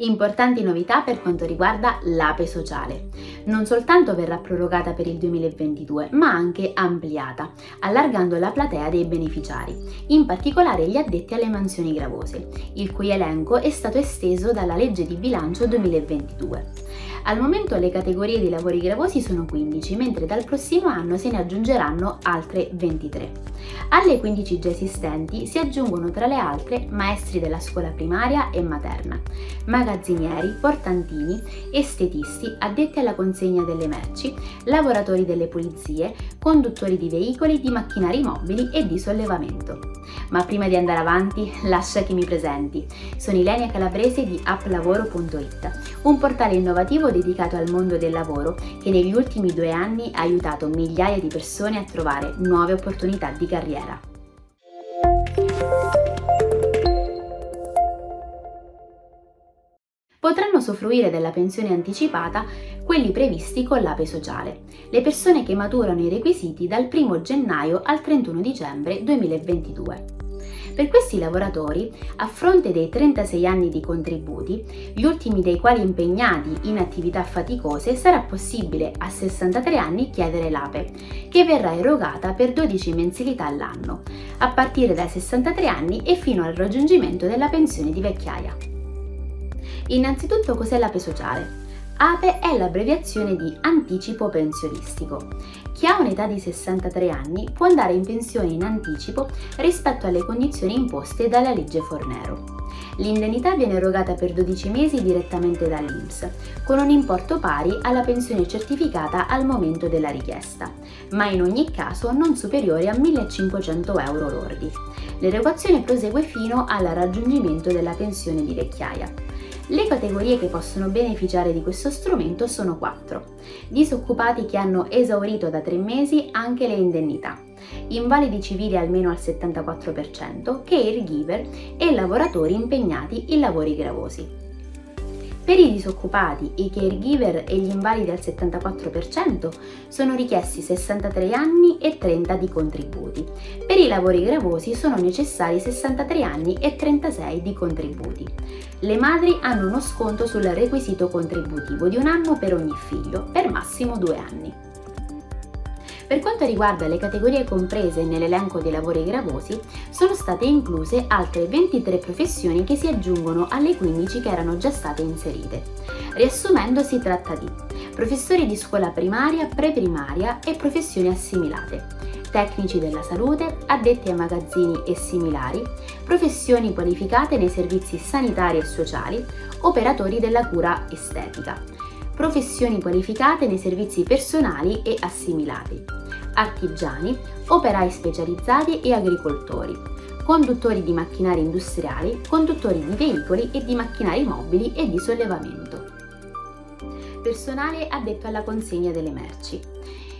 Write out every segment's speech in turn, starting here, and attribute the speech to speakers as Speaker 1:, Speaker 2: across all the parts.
Speaker 1: Importanti novità per quanto riguarda l'APE sociale. Non soltanto verrà prorogata per il 2022, ma anche ampliata, allargando la platea dei beneficiari, in particolare gli addetti alle mansioni gravose, il cui elenco è stato esteso dalla legge di bilancio 2022. Al momento le categorie di lavori gravosi sono 15, mentre dal prossimo anno se ne aggiungeranno altre 23. Alle 15 già esistenti si aggiungono tra le altre maestri della scuola primaria e materna, magazzinieri, portantini, estetisti, addetti alla consegna delle merci, lavoratori delle pulizie, conduttori di veicoli, di macchinari mobili e di sollevamento. Ma prima di andare avanti, lascia che mi presenti. Sono Ilenia Calabrese di applavoro.it, un portale innovativo dedicato al mondo del lavoro che negli ultimi due anni ha aiutato migliaia di persone a trovare nuove opportunità di carriera. Potranno soffruire della pensione anticipata quelli previsti con l'APE sociale, le persone che maturano i requisiti dal 1 gennaio al 31 dicembre 2022. Per questi lavoratori, a fronte dei 36 anni di contributi, gli ultimi dei quali impegnati in attività faticose, sarà possibile a 63 anni chiedere l'APE, che verrà erogata per 12 mensilità all'anno, a partire dai 63 anni e fino al raggiungimento della pensione di vecchiaia. Innanzitutto cos'è l'APE sociale? APE è l'abbreviazione di anticipo pensionistico. Chi ha un'età di 63 anni può andare in pensione in anticipo rispetto alle condizioni imposte dalla legge Fornero. L'indennità viene erogata per 12 mesi direttamente dall'INPS, con un importo pari alla pensione certificata al momento della richiesta, ma in ogni caso non superiore a 1.500 euro lordi. L'erogazione prosegue fino al raggiungimento della pensione di vecchiaia. Le categorie che possono beneficiare di questo strumento sono quattro. Disoccupati che hanno esaurito da tre mesi anche le indennità, invalidi civili almeno al 74%, caregiver e lavoratori impegnati in lavori gravosi. Per i disoccupati, i caregiver e gli invalidi al 74% sono richiesti 63 anni e 30 di contributi. Per i lavori gravosi sono necessari 63 anni e 36 di contributi. Le madri hanno uno sconto sul requisito contributivo di un anno per ogni figlio, per massimo due anni. Per quanto riguarda le categorie comprese nell'elenco dei lavori gravosi, sono state incluse altre 23 professioni che si aggiungono alle 15 che erano già state inserite. Riassumendo, si tratta di professori di scuola primaria, preprimaria e professioni assimilate, tecnici della salute, addetti ai magazzini e similari, professioni qualificate nei servizi sanitari e sociali, operatori della cura estetica, professioni qualificate nei servizi personali e assimilati, artigiani, operai specializzati e agricoltori, conduttori di macchinari industriali, conduttori di veicoli e di macchinari mobili e di sollevamento. Personale addetto alla consegna delle merci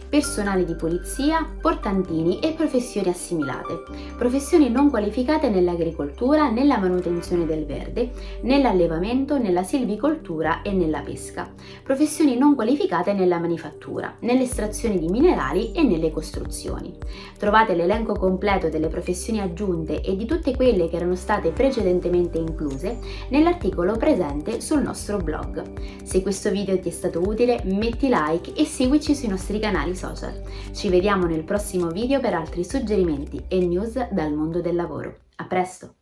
Speaker 1: personale di polizia, portantini e professioni assimilate, professioni non qualificate nell'agricoltura, nella manutenzione del verde, nell'allevamento, nella silvicoltura e nella pesca, professioni non qualificate nella manifattura, nell'estrazione di minerali e nelle costruzioni. Trovate l'elenco completo delle professioni aggiunte e di tutte quelle che erano state precedentemente incluse nell'articolo presente sul nostro blog. Se questo video ti è stato utile metti like e seguici sui nostri canali social. Ci vediamo nel prossimo video per altri suggerimenti e news dal mondo del lavoro. A presto!